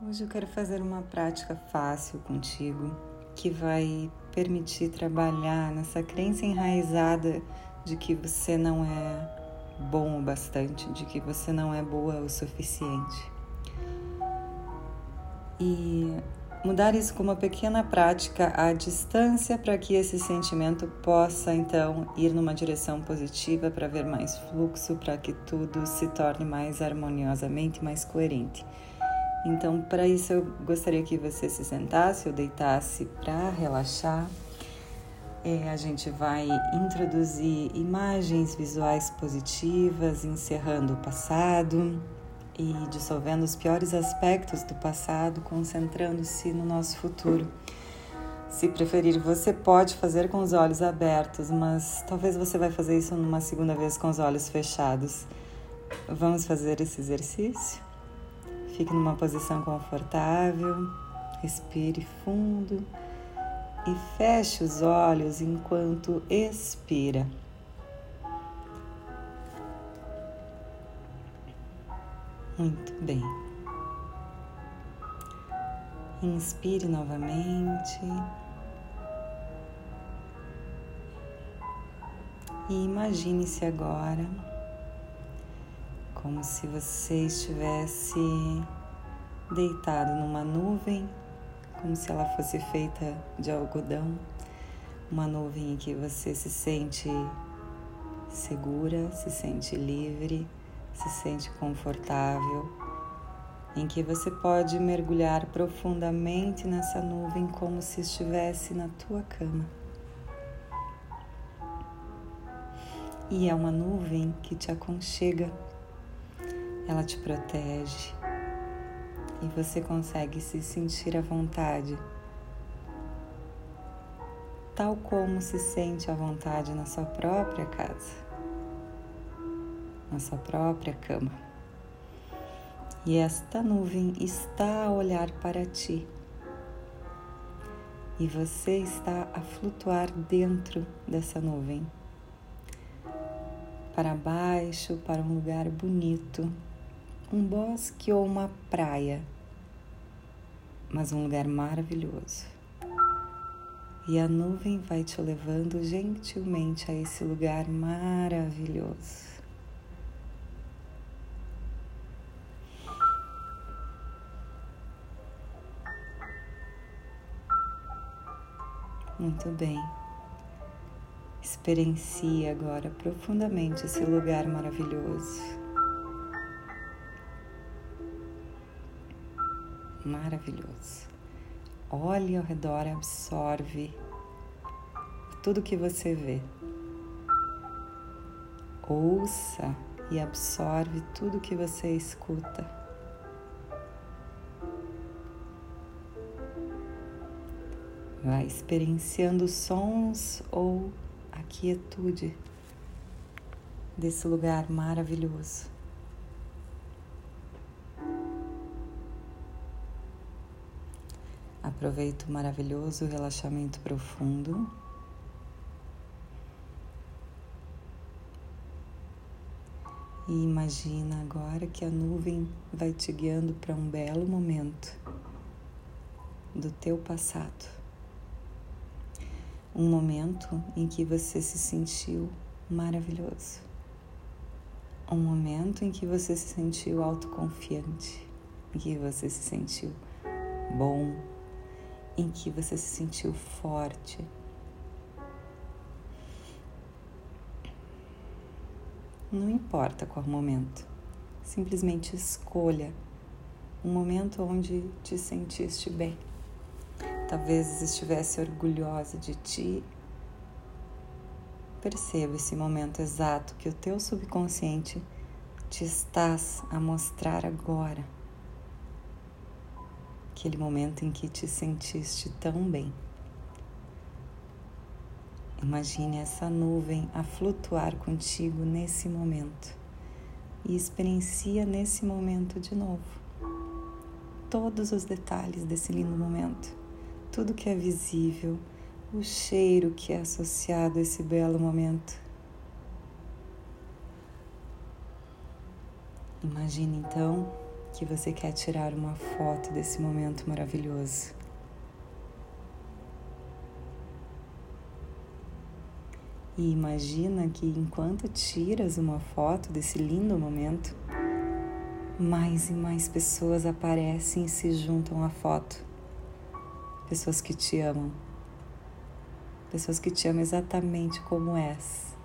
Hoje eu quero fazer uma prática fácil contigo que vai permitir trabalhar nessa crença enraizada de que você não é bom o bastante, de que você não é boa o suficiente. E mudar isso com uma pequena prática à distância para que esse sentimento possa então ir numa direção positiva para ver mais fluxo, para que tudo se torne mais harmoniosamente, mais coerente. Então, para isso, eu gostaria que você se sentasse ou deitasse para relaxar. É, a gente vai introduzir imagens visuais positivas, encerrando o passado e dissolvendo os piores aspectos do passado, concentrando-se no nosso futuro. Se preferir, você pode fazer com os olhos abertos, mas talvez você vai fazer isso numa segunda vez com os olhos fechados. Vamos fazer esse exercício? Fique numa posição confortável, respire fundo e feche os olhos enquanto expira. Muito bem. Inspire novamente. E imagine-se agora como se você estivesse deitado numa nuvem, como se ela fosse feita de algodão, uma nuvem em que você se sente segura, se sente livre, se sente confortável, em que você pode mergulhar profundamente nessa nuvem como se estivesse na tua cama. E é uma nuvem que te aconchega ela te protege. E você consegue se sentir à vontade, tal como se sente à vontade na sua própria casa, na sua própria cama. E esta nuvem está a olhar para ti. E você está a flutuar dentro dessa nuvem, para baixo, para um lugar bonito, um bosque ou uma praia, mas um lugar maravilhoso. E a nuvem vai te levando gentilmente a esse lugar maravilhoso. Muito bem. Experiencie agora profundamente esse lugar maravilhoso. Maravilhoso. Olhe ao redor, absorve tudo que você vê. Ouça e absorve tudo que você escuta. Vai experienciando sons ou a quietude desse lugar maravilhoso. Aproveita o maravilhoso relaxamento profundo. E imagina agora que a nuvem vai te guiando para um belo momento do teu passado. Um momento em que você se sentiu maravilhoso. Um momento em que você se sentiu autoconfiante, em que você se sentiu bom, em que você se sentiu forte. Não importa qual momento, simplesmente escolha um momento onde te sentiste bem. Talvez estivesse orgulhosa de ti. Perceba esse momento exato que o teu subconsciente te estás a mostrar agora aquele momento em que te sentiste tão bem. Imagine essa nuvem a flutuar contigo nesse momento e experiencia nesse momento de novo todos os detalhes desse lindo momento, tudo que é visível, o cheiro que é associado a esse belo momento. Imagine então que você quer tirar uma foto desse momento maravilhoso. E imagina que enquanto tiras uma foto desse lindo momento, mais e mais pessoas aparecem e se juntam à foto. Pessoas que te amam. Pessoas que te amam exatamente como és.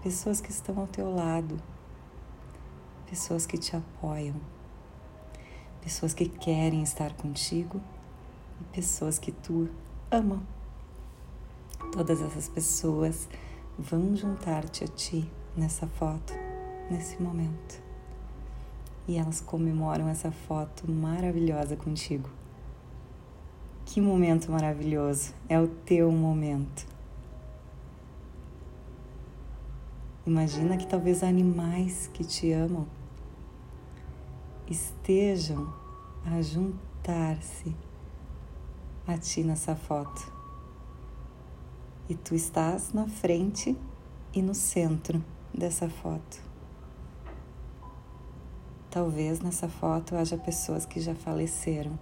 Pessoas que estão ao teu lado pessoas que te apoiam, pessoas que querem estar contigo e pessoas que tu ama. Todas essas pessoas vão juntar-te a ti nessa foto, nesse momento. E elas comemoram essa foto maravilhosa contigo. Que momento maravilhoso! É o teu momento. Imagina que talvez animais que te amam estejam a juntar-se a ti nessa foto. E tu estás na frente e no centro dessa foto. Talvez nessa foto haja pessoas que já faleceram,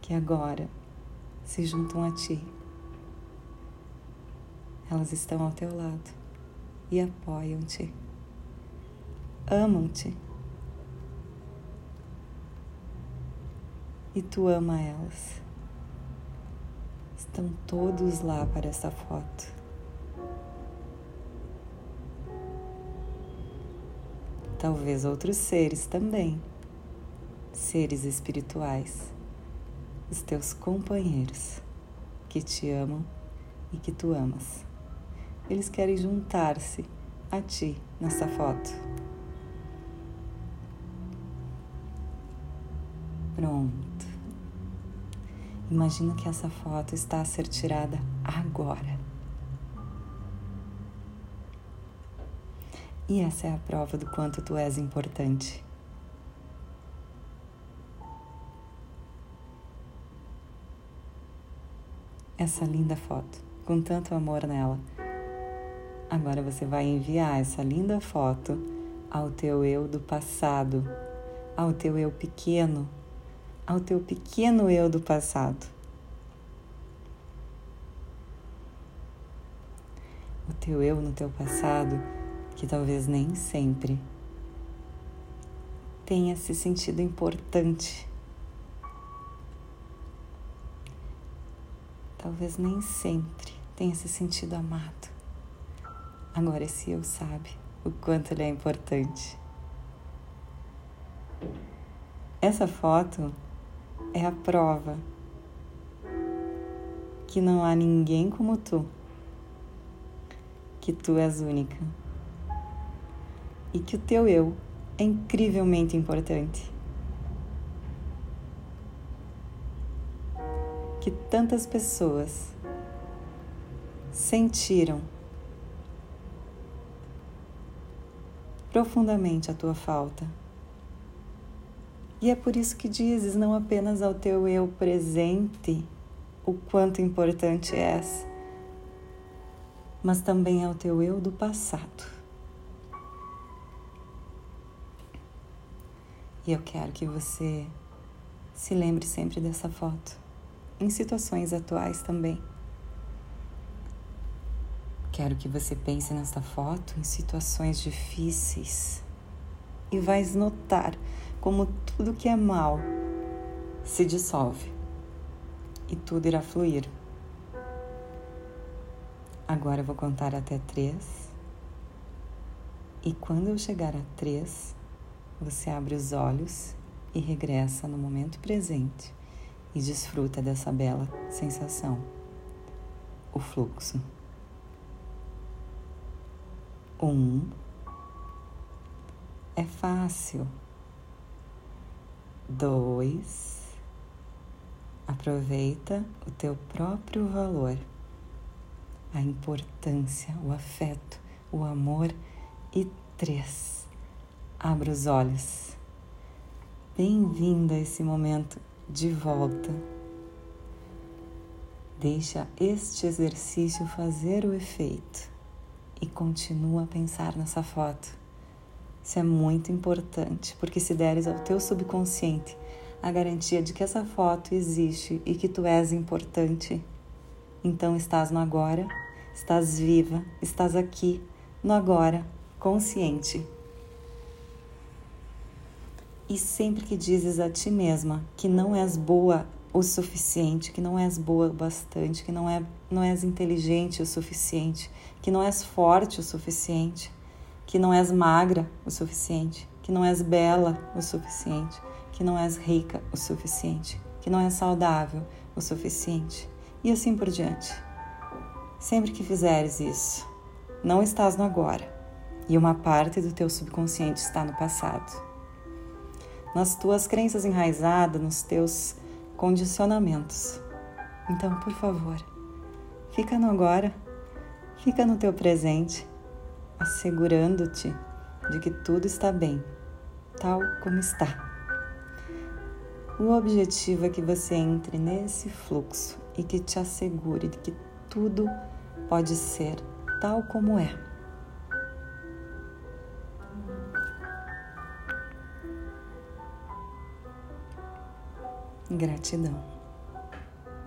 que agora se juntam a ti. Elas estão ao teu lado e apoiam-te, amam-te e tu ama elas. Estão todos lá para essa foto. Talvez outros seres também, seres espirituais, os teus companheiros que te amam e que tu amas. Eles querem juntar-se a ti nessa foto. Pronto. Imagina que essa foto está a ser tirada agora. E essa é a prova do quanto tu és importante. Essa linda foto, com tanto amor nela. Agora você vai enviar essa linda foto ao teu eu do passado, ao teu eu pequeno ao teu pequeno eu do passado. O teu eu no teu passado, que talvez nem sempre tenha se sentido importante. Talvez nem sempre tenha se sentido amado. Agora esse eu sabe o quanto ele é importante. Essa foto é a prova que não há ninguém como tu, que tu és única e que o teu eu é incrivelmente importante. Que tantas pessoas sentiram profundamente a tua falta e é por isso que dizes não apenas ao teu eu presente o quanto importante és, mas também ao teu eu do passado. E eu quero que você se lembre sempre dessa foto, em situações atuais também. Quero que você pense nessa foto em situações difíceis e vais notar como tudo que é mal se dissolve e tudo irá fluir. Agora eu vou contar até três. E quando eu chegar a três, você abre os olhos e regressa no momento presente e desfruta dessa bela sensação, o fluxo. Um é fácil. Dois, aproveita o teu próprio valor, a importância, o afeto, o amor. E três, abra os olhos. Bem-vindo a esse momento de volta. Deixa este exercício fazer o efeito e continua a pensar nessa foto Isso é muito importante, porque se deres ao teu subconsciente a garantia de que essa foto existe e que tu és importante, então estás no agora, estás viva, estás aqui, no agora, consciente. E sempre que dizes a ti mesma que não és boa o suficiente, que não és boa o bastante, que não, é, não és inteligente o suficiente, que não és forte o suficiente, que não és magra o suficiente, que não és bela o suficiente, que não és rica o suficiente, que não és saudável o suficiente, e assim por diante. Sempre que fizeres isso, não estás no agora, e uma parte do teu subconsciente está no passado nas tuas crenças enraizadas, nos teus condicionamentos. Então, por favor, fica no agora, fica no teu presente, assegurando-te de que tudo está bem, tal como está. O objetivo é que você entre nesse fluxo e que te assegure de que tudo pode ser tal como é. Gratidão.